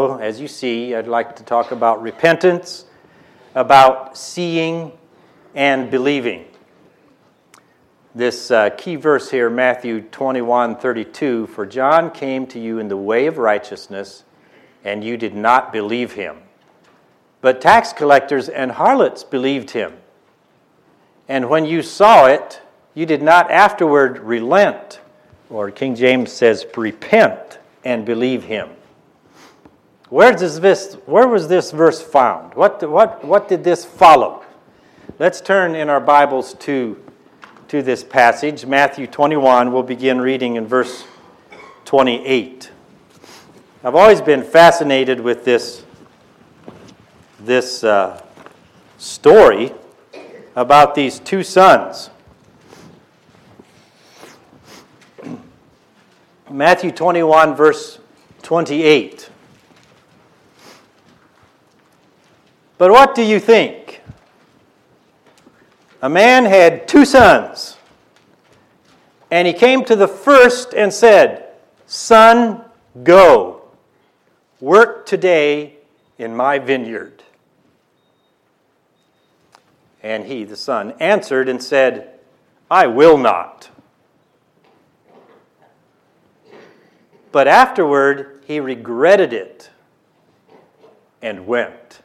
As you see, I'd like to talk about repentance, about seeing and believing. This uh, key verse here, Matthew 21 32 For John came to you in the way of righteousness, and you did not believe him. But tax collectors and harlots believed him. And when you saw it, you did not afterward relent, or King James says, repent and believe him. Where, does this, where was this verse found? What, what, what did this follow? Let's turn in our Bibles to, to this passage, Matthew 21. We'll begin reading in verse 28. I've always been fascinated with this, this uh, story about these two sons. Matthew 21, verse 28. But what do you think? A man had two sons, and he came to the first and said, Son, go, work today in my vineyard. And he, the son, answered and said, I will not. But afterward, he regretted it and went.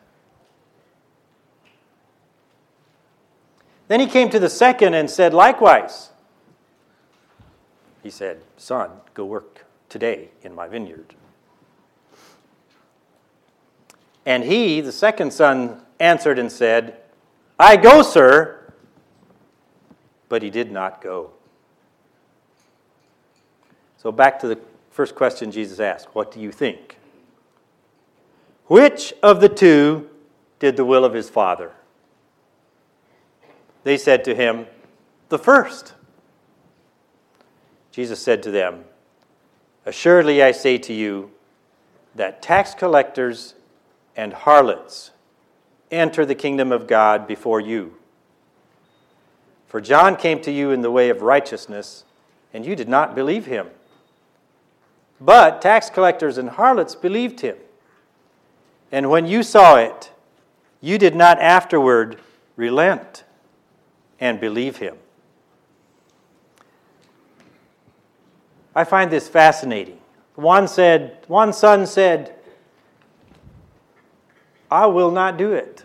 Then he came to the second and said, Likewise. He said, Son, go work today in my vineyard. And he, the second son, answered and said, I go, sir. But he did not go. So back to the First question Jesus asked What do you think? Which of the two did the will of his father? They said to him, The first. Jesus said to them, Assuredly I say to you that tax collectors and harlots enter the kingdom of God before you. For John came to you in the way of righteousness, and you did not believe him. But tax collectors and harlots believed him. And when you saw it, you did not afterward relent and believe him. I find this fascinating. One said, one son said, I will not do it.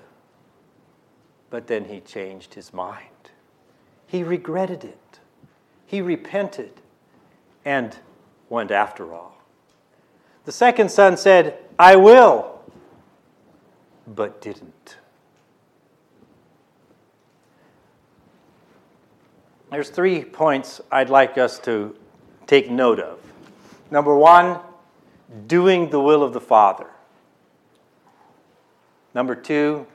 But then he changed his mind. He regretted it. He repented and went after all. The second son said, I will, but didn't. There's three points I'd like us to take note of. Number one, doing the will of the Father. Number two,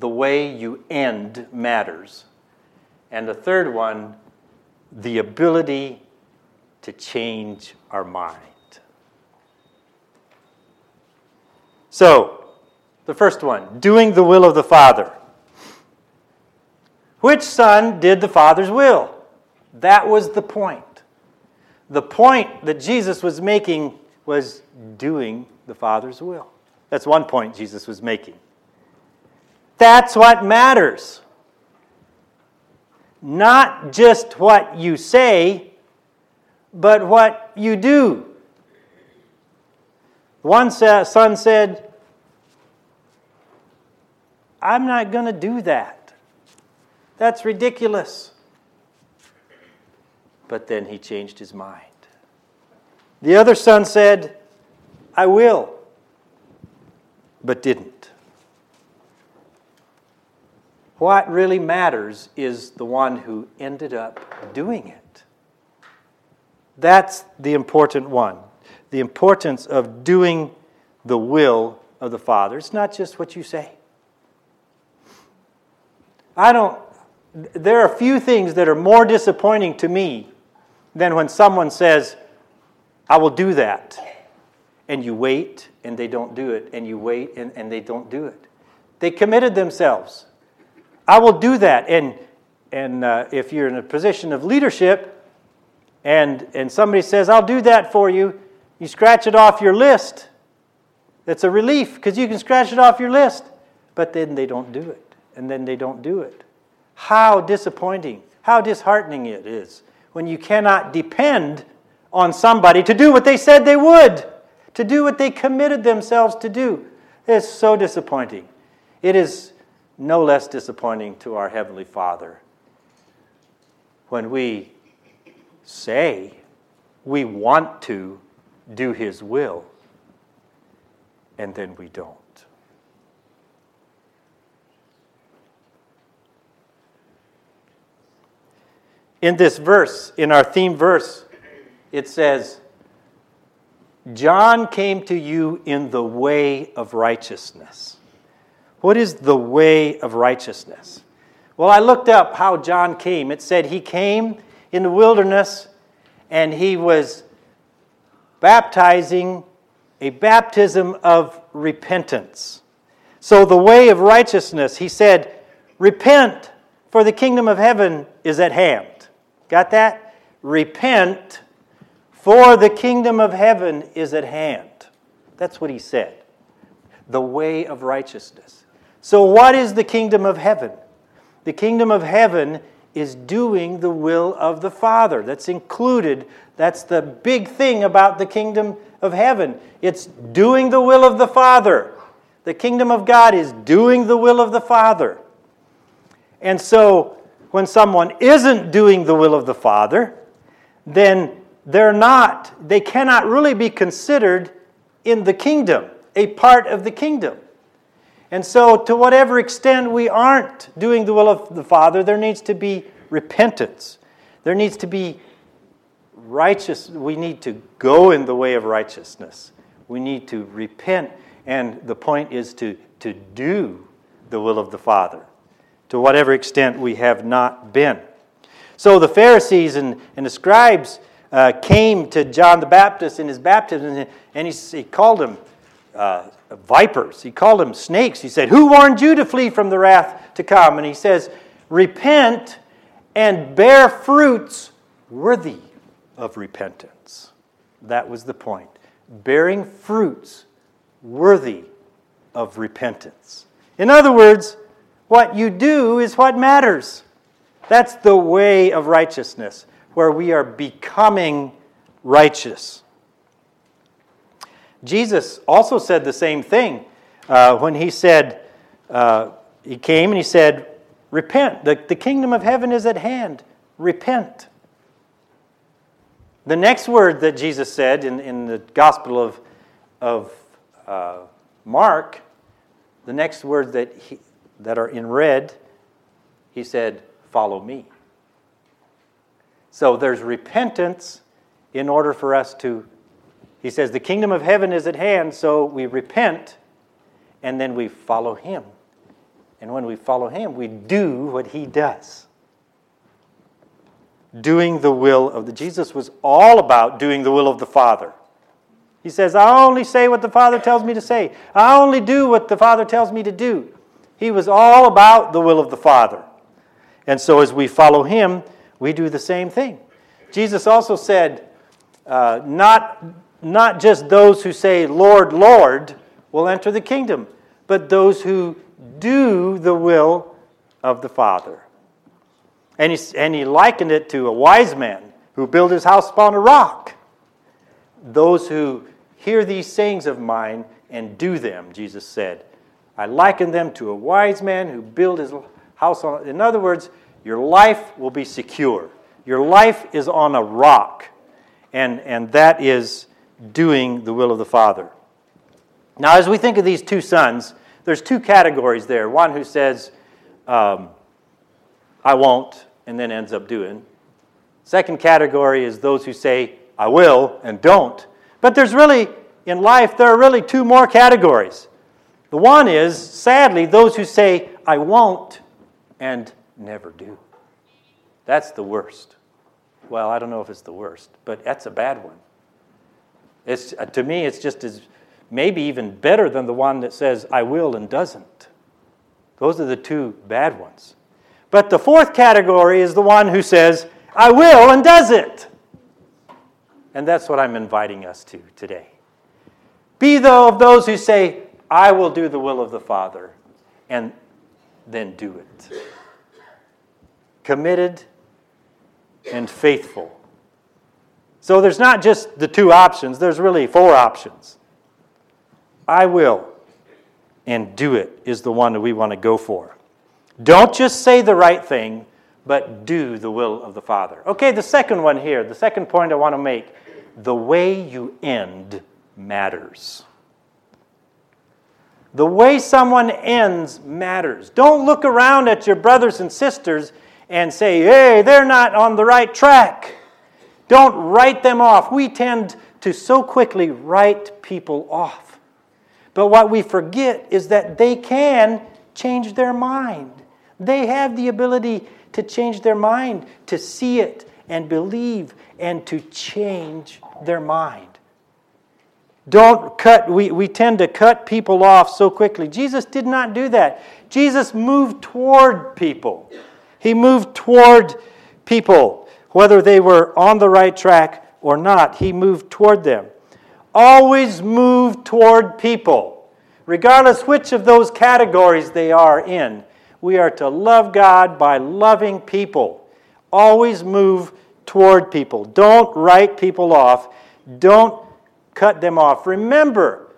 the way you end matters. And the third one, the ability to change our mind. So, the first one, doing the will of the Father. Which son did the Father's will? That was the point. The point that Jesus was making was doing the Father's will. That's one point Jesus was making. That's what matters. Not just what you say, but what you do. One son said, I'm not going to do that. That's ridiculous. But then he changed his mind. The other son said, I will, but didn't. What really matters is the one who ended up doing it. That's the important one. The importance of doing the will of the Father. It's not just what you say. I don't, there are few things that are more disappointing to me than when someone says, I will do that. And you wait and they don't do it, and you wait and, and they don't do it. They committed themselves. I will do that. And, and uh, if you're in a position of leadership, and, and somebody says, I'll do that for you, you scratch it off your list. It's a relief because you can scratch it off your list. But then they don't do it. And then they don't do it. How disappointing, how disheartening it is when you cannot depend on somebody to do what they said they would, to do what they committed themselves to do. It's so disappointing. It is no less disappointing to our Heavenly Father when we say we want to do His will and then we don't. In this verse, in our theme verse, it says, John came to you in the way of righteousness. What is the way of righteousness? Well, I looked up how John came. It said he came in the wilderness and he was baptizing a baptism of repentance. So, the way of righteousness, he said, Repent, for the kingdom of heaven is at hand. Got that? Repent, for the kingdom of heaven is at hand. That's what he said. The way of righteousness. So, what is the kingdom of heaven? The kingdom of heaven is doing the will of the Father. That's included. That's the big thing about the kingdom of heaven. It's doing the will of the Father. The kingdom of God is doing the will of the Father. And so, when someone isn't doing the will of the Father, then they're not, they cannot really be considered in the kingdom, a part of the kingdom. And so, to whatever extent we aren't doing the will of the Father, there needs to be repentance. There needs to be righteous. We need to go in the way of righteousness. We need to repent. And the point is to, to do the will of the Father to whatever extent we have not been. So the Pharisees and, and the scribes uh, came to John the Baptist in his baptism, and he, he called them uh, vipers. He called them snakes. He said, Who warned you to flee from the wrath to come? And he says, Repent and bear fruits worthy of repentance. That was the point. Bearing fruits worthy of repentance. In other words, what you do is what matters. That's the way of righteousness, where we are becoming righteous. Jesus also said the same thing uh, when he said, uh, He came and he said, Repent. The, the kingdom of heaven is at hand. Repent. The next word that Jesus said in, in the Gospel of, of uh, Mark, the next word that he, that are in red, he said, Follow me. So there's repentance in order for us to, he says, the kingdom of heaven is at hand, so we repent and then we follow him. And when we follow him, we do what he does. Doing the will of the Jesus was all about doing the will of the Father. He says, I only say what the Father tells me to say. I only do what the Father tells me to do. He was all about the will of the Father. And so as we follow him, we do the same thing. Jesus also said, uh, not, not just those who say, Lord, Lord, will enter the kingdom, but those who do the will of the Father. And he, and he likened it to a wise man who built his house upon a rock. Those who hear these sayings of mine and do them, Jesus said, I liken them to a wise man who built his house on. In other words, your life will be secure. Your life is on a rock, and, and that is doing the will of the Father. Now, as we think of these two sons, there's two categories there. One who says, um, I won't, and then ends up doing. Second category is those who say, I will, and don't. But there's really, in life, there are really two more categories. The one is, sadly, those who say, I won't, and never do. That's the worst. Well, I don't know if it's the worst, but that's a bad one. It's, uh, to me, it's just as maybe even better than the one that says, I will and doesn't. Those are the two bad ones. But the fourth category is the one who says, I will and does it. And that's what I'm inviting us to today. Be though of those who say, I will do the will of the Father, and then do it. Committed and faithful. So there's not just the two options, there's really four options. I will and do it is the one that we want to go for. Don't just say the right thing, but do the will of the Father. Okay, the second one here, the second point I want to make the way you end matters. The way someone ends matters. Don't look around at your brothers and sisters and say, hey, they're not on the right track. Don't write them off. We tend to so quickly write people off. But what we forget is that they can change their mind. They have the ability to change their mind, to see it and believe, and to change their mind. Don't cut, we, we tend to cut people off so quickly. Jesus did not do that. Jesus moved toward people. He moved toward people, whether they were on the right track or not. He moved toward them. Always move toward people, regardless which of those categories they are in. We are to love God by loving people. Always move toward people. Don't write people off. Don't cut them off. Remember,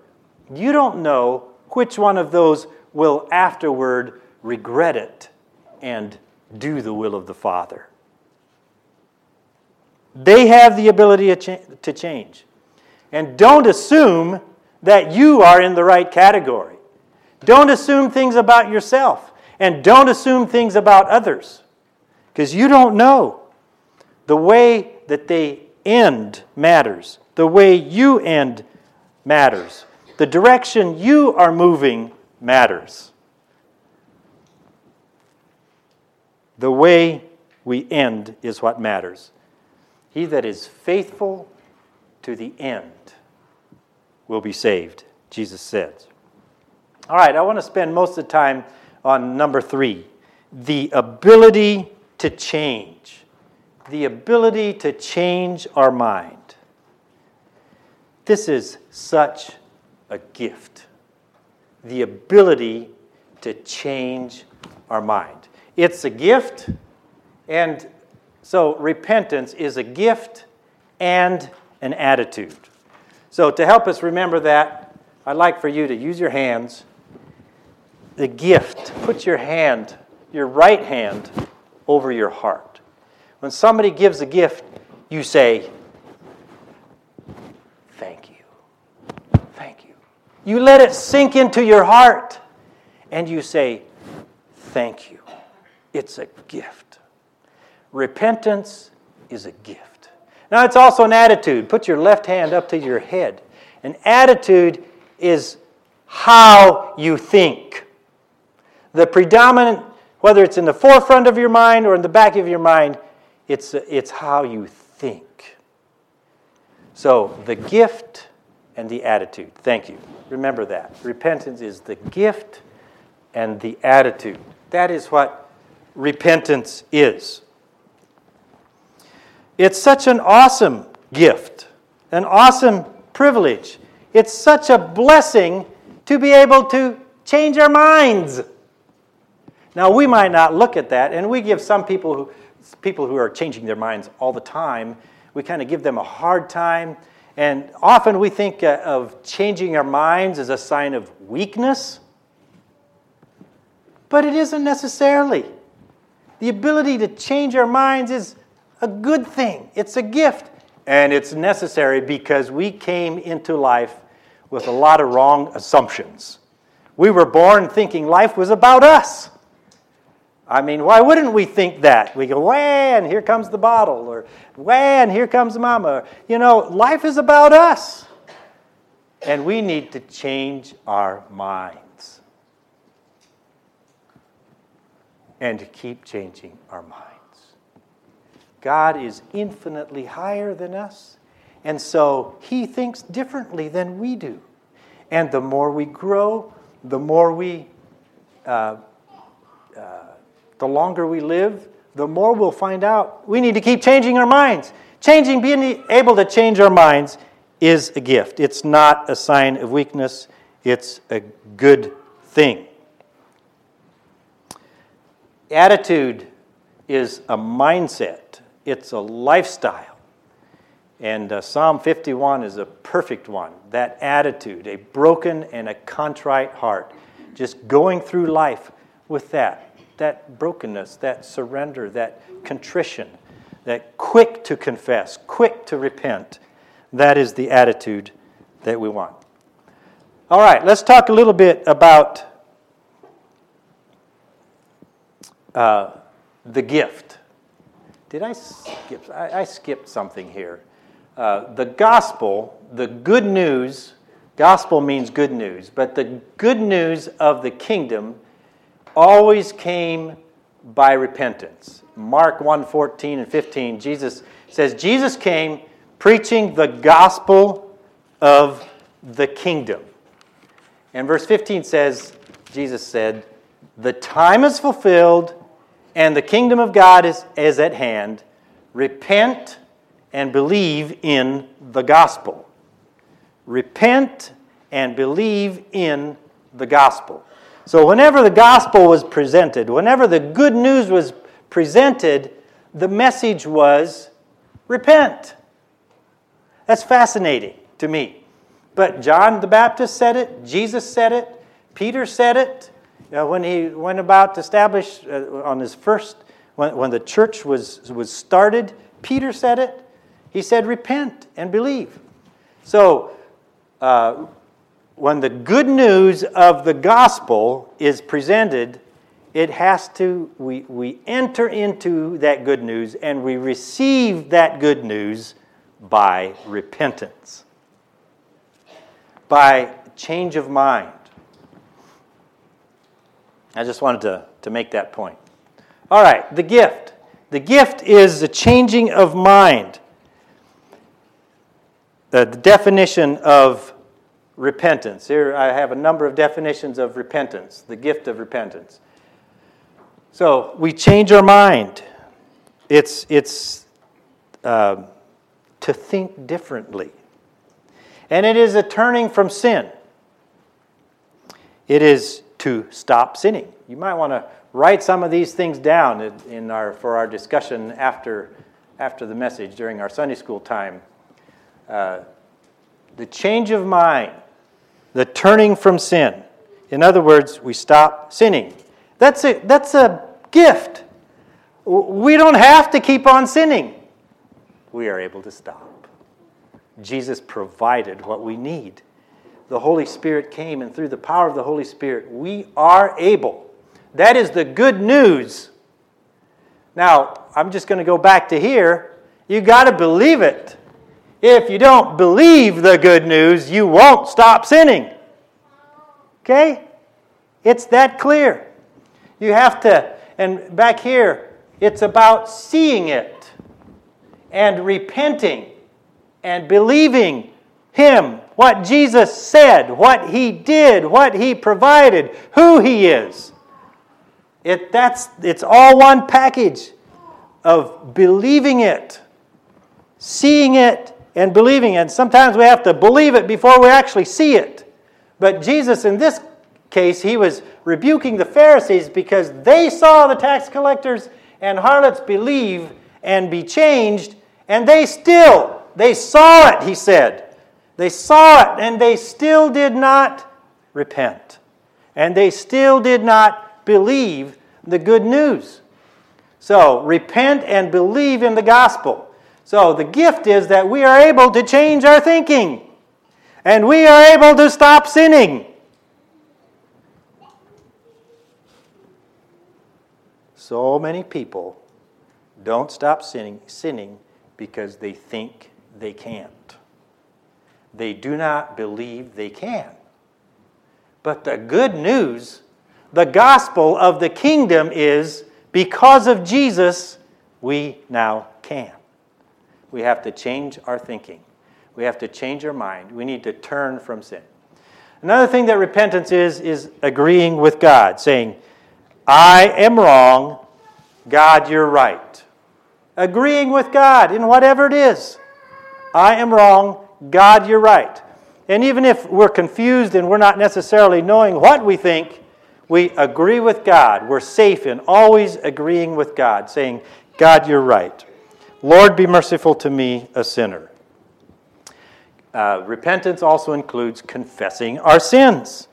you don't know which one of those will afterward regret it and do the will of the Father. They have the ability to change. And don't assume that you are in the right category. Don't assume things about yourself. And don't assume things about others. Because you don't know. The way that they end matters. The way you end matters. The direction you are moving matters. The way we end is what matters. He that is faithful to the end will be saved, Jesus said. All right, I want to spend most of the time on number three the ability to change. The ability to change our mind. This is such a gift the ability to change our mind. It's a gift, and so repentance is a gift and an attitude. So, to help us remember that, I'd like for you to use your hands. The gift, put your hand, your right hand, over your heart. When somebody gives a gift, you say, You let it sink into your heart and you say, Thank you. It's a gift. Repentance is a gift. Now, it's also an attitude. Put your left hand up to your head. An attitude is how you think. The predominant, whether it's in the forefront of your mind or in the back of your mind, it's, it's how you think. So, the gift and the attitude. Thank you. Remember that. Repentance is the gift and the attitude. That is what repentance is. It's such an awesome gift, an awesome privilege. It's such a blessing to be able to change our minds. Now, we might not look at that, and we give some people who, people who are changing their minds all the time, we kind of give them a hard time and often we think uh, of changing our minds as a sign of weakness, but it isn't necessarily. The ability to change our minds is a good thing, it's a gift, and it's necessary because we came into life with a lot of wrong assumptions. We were born thinking life was about us. I mean, why wouldn't we think that? We go, and here comes the bottle, or and here comes mama. You know, life is about us. And we need to change our minds. And to keep changing our minds. God is infinitely higher than us, and so He thinks differently than we do. And the more we grow, the more we uh, uh, the longer we live, the more we'll find out we need to keep changing our minds. Changing, being able to change our minds is a gift. It's not a sign of weakness, it's a good thing. Attitude is a mindset, it's a lifestyle. And uh, Psalm 51 is a perfect one. That attitude, a broken and a contrite heart, just going through life with that, that brokenness, that surrender, that contrition, that quick to confess, quick to repent. That is the attitude that we want. All right, let's talk a little bit about uh, the gift. Did I skip? I, I skipped something here. Uh, the gospel, the good news, gospel means good news, but the good news of the kingdom always came by repentance. Mark 1 14 and 15, Jesus says, Jesus came preaching the gospel of the kingdom. And verse 15 says, Jesus said, The time is fulfilled and the kingdom of God is, is at hand. Repent and believe in the gospel. Repent and believe in the gospel. So, whenever the gospel was presented, whenever the good news was presented, the message was repent. That's fascinating to me. But John the Baptist said it, Jesus said it, Peter said it. Uh, when he went about to establish uh, on his first, when, when the church was, was started, Peter said it. He said, Repent and believe. So, uh, when the good news of the gospel is presented, it has to, we, we enter into that good news and we receive that good news by repentance, by change of mind. I just wanted to, to make that point. All right, the gift. The gift is the changing of mind the definition of repentance. Here I have a number of definitions of repentance, the gift of repentance. So we change our mind. It's, it's uh, to think differently. And it is a turning from sin. It is to stop sinning. You might want to write some of these things down in our, for our discussion after, after the message during our Sunday school time. Uh, the change of mind, the turning from sin. In other words, we stop sinning. That's a, that's a gift. We don't have to keep on sinning. We are able to stop. Jesus provided what we need. The Holy Spirit came, and through the power of the Holy Spirit, we are able. That is the good news. Now, I'm just going to go back to here. You got to believe it. If you don't believe the good news, you won't stop sinning. Okay? It's that clear. You have to, and back here, it's about seeing it and repenting and believing Him, what Jesus said, what He did, what He provided, who He is. It, that's, it's all one package of believing it, seeing it, and believing. And sometimes we have to believe it before we actually see it. But Jesus, in this case, he was rebuking the Pharisees because they saw the tax collectors and harlots believe and be changed, and they still, they saw it, he said. They saw it, and they still did not repent. And they still did not believe the good news. So, repent and believe in the gospel. So the gift is that we are able to change our thinking and we are able to stop sinning. So many people don't stop sinning, sinning because they think they can't. They do not believe they can. But the good news, the gospel of the kingdom is because of Jesus, we now can we have to change our thinking. We have to change our mind. We need to turn from sin. Another thing that repentance is, is agreeing with God, saying, I am wrong, God, you're right. Agreeing with God in whatever it is. I am wrong, God, you're right. And even if we're confused and we're not necessarily knowing what we think, we agree with God. We're safe in always agreeing with God, saying, God, you're right. Lord, be merciful to me, a sinner. Uh, repentance also includes confessing our sins.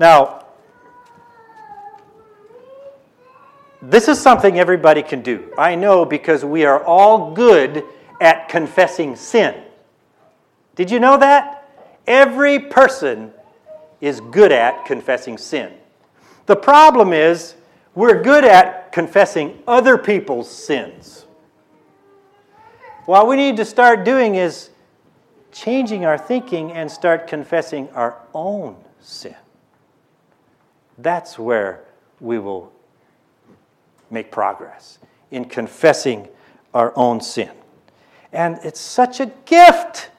Now, this is something everybody can do. I know because we are all good at confessing sin. Did you know that? Every person is good at confessing sin. The problem is, we're good at confessing other people's sins. What we need to start doing is changing our thinking and start confessing our own sin. That's where we will make progress in confessing our own sin. And it's such a gift.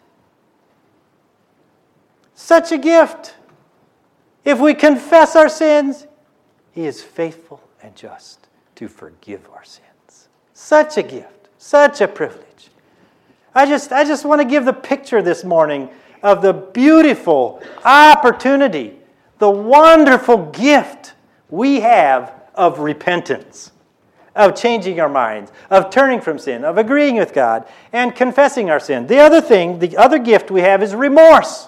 Such a gift. If we confess our sins, He is faithful and just to forgive our sins. Such a gift, such a privilege. I just, I just want to give the picture this morning of the beautiful opportunity, the wonderful gift we have of repentance, of changing our minds, of turning from sin, of agreeing with God, and confessing our sin. The other thing, the other gift we have is remorse,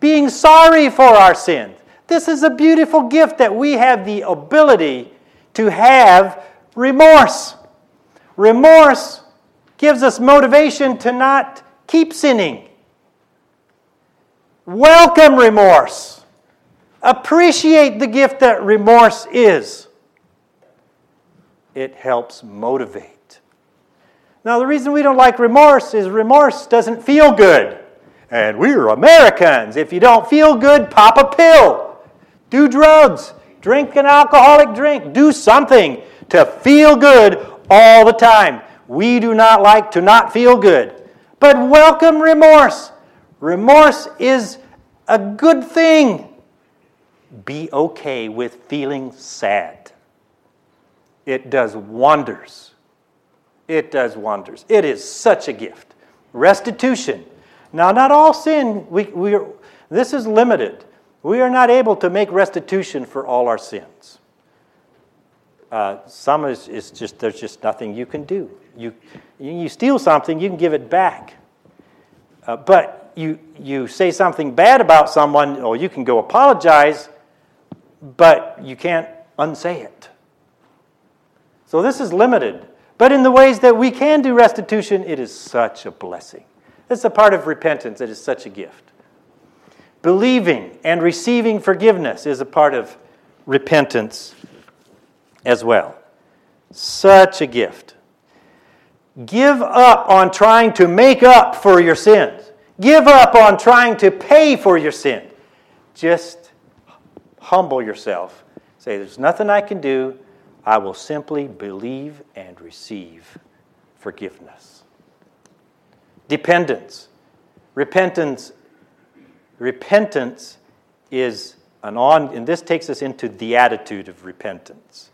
being sorry for our sins. This is a beautiful gift that we have the ability to have remorse. Remorse gives us motivation to not keep sinning. Welcome remorse. Appreciate the gift that remorse is. It helps motivate. Now, the reason we don't like remorse is remorse doesn't feel good. And we're Americans. If you don't feel good, pop a pill, do drugs, drink an alcoholic drink, do something to feel good all the time. We do not like to not feel good. But welcome remorse. Remorse is a good thing. Be okay with feeling sad. It does wonders. It does wonders. It is such a gift. Restitution. Now, not all sin, we, we are, this is limited. We are not able to make restitution for all our sins. Uh, some is, is just, there's just nothing you can do. You, you steal something, you can give it back. Uh, but you, you say something bad about someone, or you can go apologize, but you can't unsay it. So this is limited. But in the ways that we can do restitution, it is such a blessing. It's a part of repentance, it is such a gift. Believing and receiving forgiveness is a part of repentance as well. Such a gift. Give up on trying to make up for your sins. Give up on trying to pay for your sin. Just humble yourself. Say, There's nothing I can do. I will simply believe and receive forgiveness. Dependence. Repentance. Repentance is an on, and this takes us into the attitude of repentance.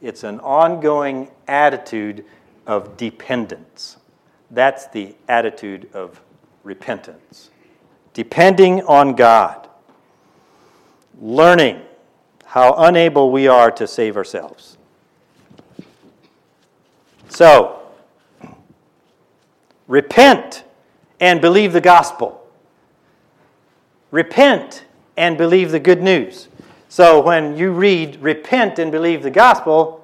It's an ongoing attitude of dependence. That's the attitude of repentance. Depending on God, learning how unable we are to save ourselves. So, repent and believe the gospel. Repent and believe the good news. So, when you read repent and believe the gospel,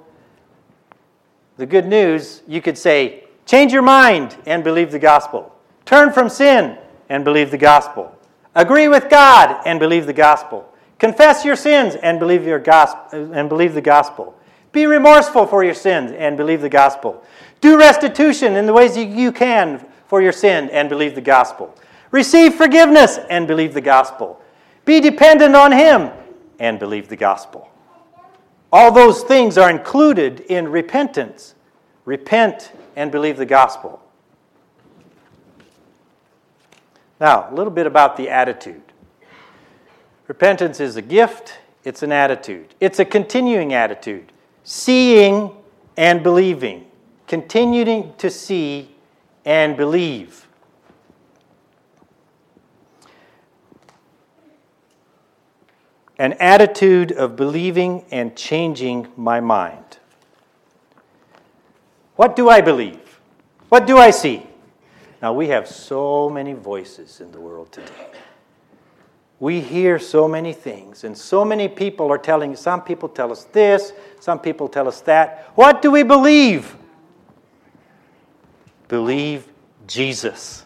the good news, you could say, change your mind and believe the gospel. Turn from sin and believe the gospel. Agree with God and believe the gospel. Confess your sins and believe your gospel and believe the gospel. Be remorseful for your sins and believe the gospel. Do restitution in the ways you can for your sin and believe the gospel. Receive forgiveness and believe the gospel. Be dependent on him and believe the gospel. All those things are included in repentance. Repent and believe the gospel. Now, a little bit about the attitude. Repentance is a gift, it's an attitude, it's a continuing attitude. Seeing and believing, continuing to see and believe. An attitude of believing and changing my mind. What do I believe? What do I see? Now, we have so many voices in the world today. We hear so many things, and so many people are telling, some people tell us this, some people tell us that. What do we believe? Believe Jesus.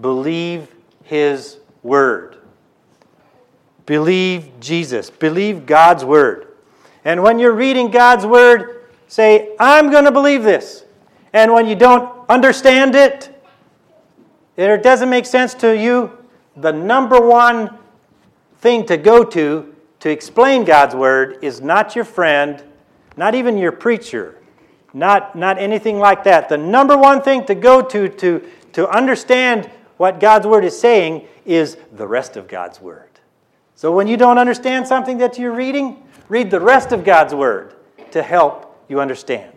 Believe His Word. Believe Jesus. Believe God's Word. And when you're reading God's Word, say, I'm going to believe this. And when you don't understand it, it doesn't make sense to you, the number one thing to go to to explain God's Word is not your friend, not even your preacher, not, not anything like that. The number one thing to go to, to to understand what God's Word is saying is the rest of God's Word. So when you don't understand something that you're reading, read the rest of God's Word to help you understand.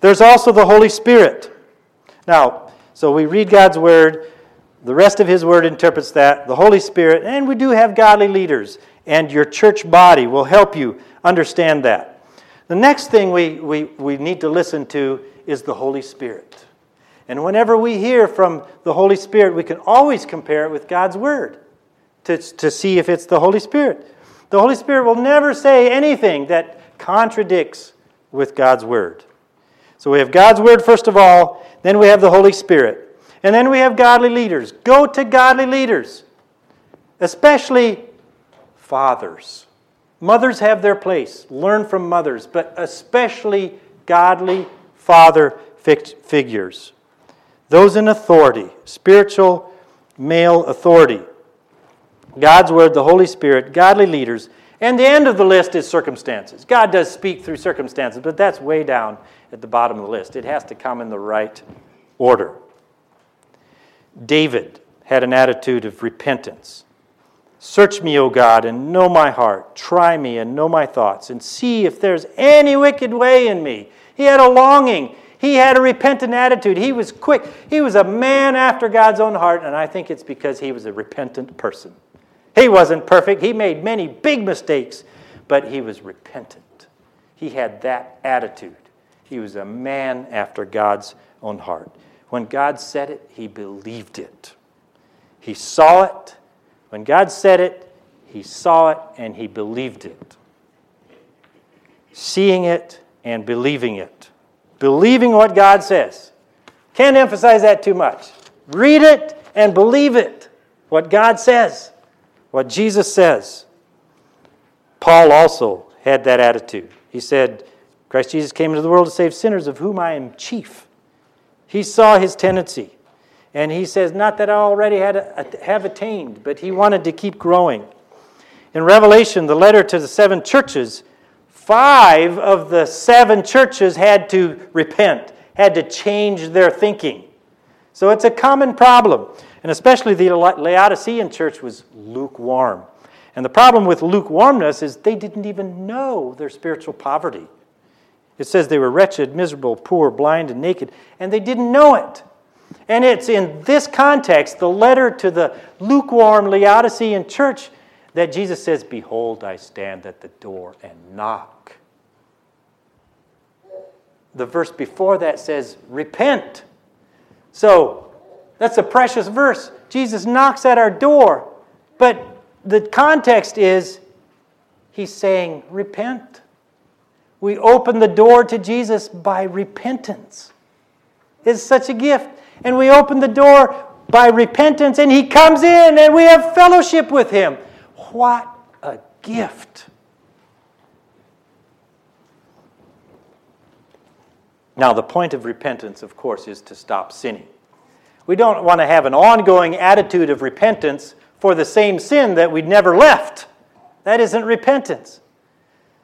There's also the Holy Spirit. Now, so we read God's Word, the rest of His Word interprets that, the Holy Spirit, and we do have godly leaders, and your church body will help you understand that. The next thing we, we, we need to listen to is the Holy Spirit. And whenever we hear from the Holy Spirit, we can always compare it with God's Word to, to see if it's the Holy Spirit. The Holy Spirit will never say anything that contradicts with God's Word. So we have God's Word first of all, then we have the Holy Spirit, and then we have godly leaders. Go to godly leaders, especially fathers. Mothers have their place. Learn from mothers, but especially godly father figures those in authority, spiritual male authority. God's Word, the Holy Spirit, godly leaders, and the end of the list is circumstances. God does speak through circumstances, but that's way down at the bottom of the list. It has to come in the right order. David had an attitude of repentance. Search me, O God, and know my heart. Try me and know my thoughts, and see if there's any wicked way in me. He had a longing. He had a repentant attitude. He was quick. He was a man after God's own heart, and I think it's because he was a repentant person. He wasn't perfect. He made many big mistakes, but he was repentant. He had that attitude. He was a man after God's own heart. When God said it, he believed it. He saw it. When God said it, he saw it and he believed it. Seeing it and believing it believing what God says. Can't emphasize that too much. Read it and believe it. What God says, what Jesus says. Paul also had that attitude. He said, Christ Jesus came into the world to save sinners, of whom I am chief. He saw his tendency. And he says, Not that I already had a, have attained, but he wanted to keep growing. In Revelation, the letter to the seven churches, Five of the seven churches had to repent, had to change their thinking. So it's a common problem. And especially the Laodicean church was lukewarm. And the problem with lukewarmness is they didn't even know their spiritual poverty. It says they were wretched, miserable, poor, blind, and naked, and they didn't know it. And it's in this context, the letter to the lukewarm Laodicean church, that Jesus says, Behold, I stand at the door and knock. The verse before that says, Repent. So that's a precious verse. Jesus knocks at our door. But the context is, He's saying, Repent. We open the door to Jesus by repentance. It's such a gift. And we open the door by repentance, and He comes in, and we have fellowship with Him. What a gift! Now, the point of repentance, of course, is to stop sinning. We don't want to have an ongoing attitude of repentance for the same sin that we'd never left. That isn't repentance.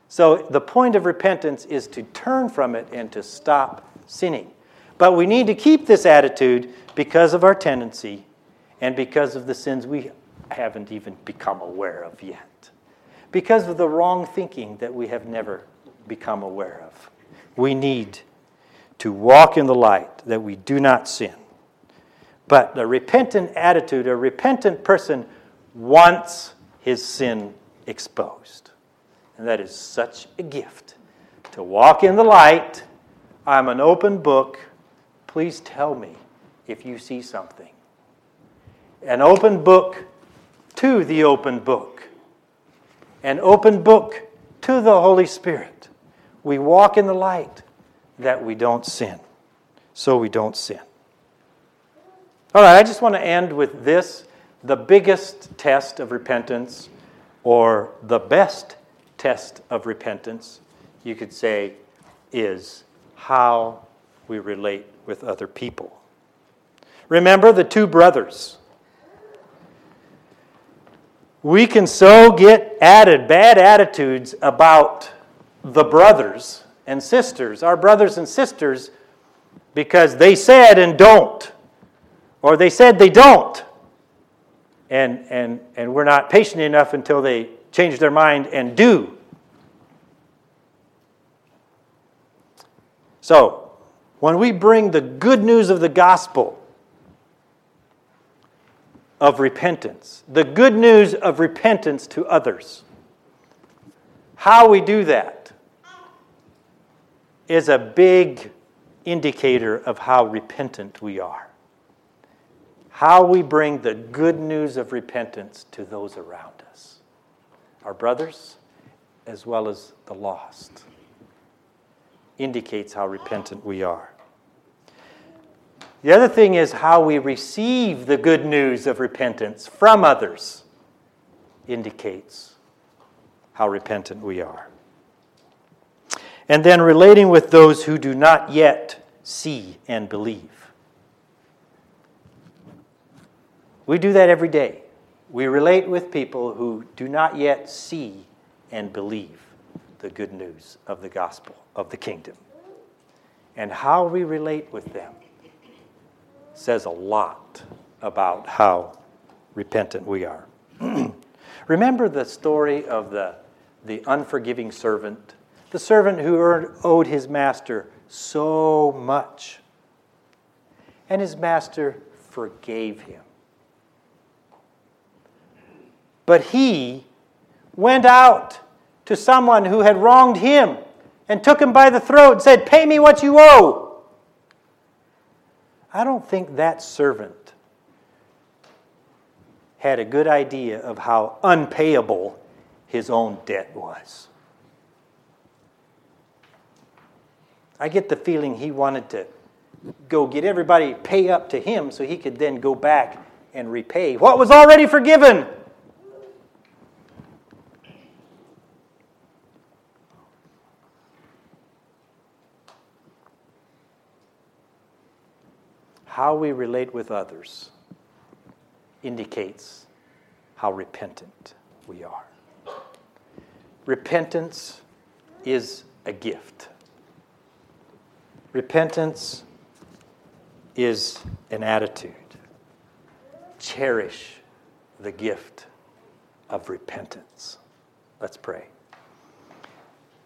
So, the point of repentance is to turn from it and to stop sinning. But we need to keep this attitude because of our tendency and because of the sins we haven't even become aware of yet. Because of the wrong thinking that we have never become aware of. We need to walk in the light that we do not sin. But a repentant attitude, a repentant person wants his sin exposed. And that is such a gift to walk in the light. I'm an open book. Please tell me if you see something. An open book to the open book. An open book to the Holy Spirit. We walk in the light that we don't sin. So we don't sin. All right, I just want to end with this the biggest test of repentance, or the best test of repentance, you could say, is how we relate with other people. Remember the two brothers. We can so get added bad attitudes about the brothers and sisters, our brothers and sisters, because they said and don't, or they said they don't and, and, and we're not patient enough until they change their mind and do. So, when we bring the good news of the gospel of repentance, the good news of repentance to others, how we do that is a big indicator of how repentant we are how we bring the good news of repentance to those around us, our brothers as well as the lost, indicates how repentant we are. The other thing is how we receive the good news of repentance from others, indicates how repentant we are. And then relating with those who do not yet see and believe. We do that every day. We relate with people who do not yet see and believe the good news of the gospel of the kingdom. And how we relate with them says a lot about how repentant we are. Remember the story of the, the unforgiving servant? The servant who owed his master so much. And his master forgave him. But he went out to someone who had wronged him and took him by the throat and said, Pay me what you owe. I don't think that servant had a good idea of how unpayable his own debt was. I get the feeling he wanted to go get everybody pay up to him so he could then go back and repay what was already forgiven. How we relate with others indicates how repentant we are. Repentance is a gift. Repentance is an attitude. Cherish the gift of repentance. Let's pray.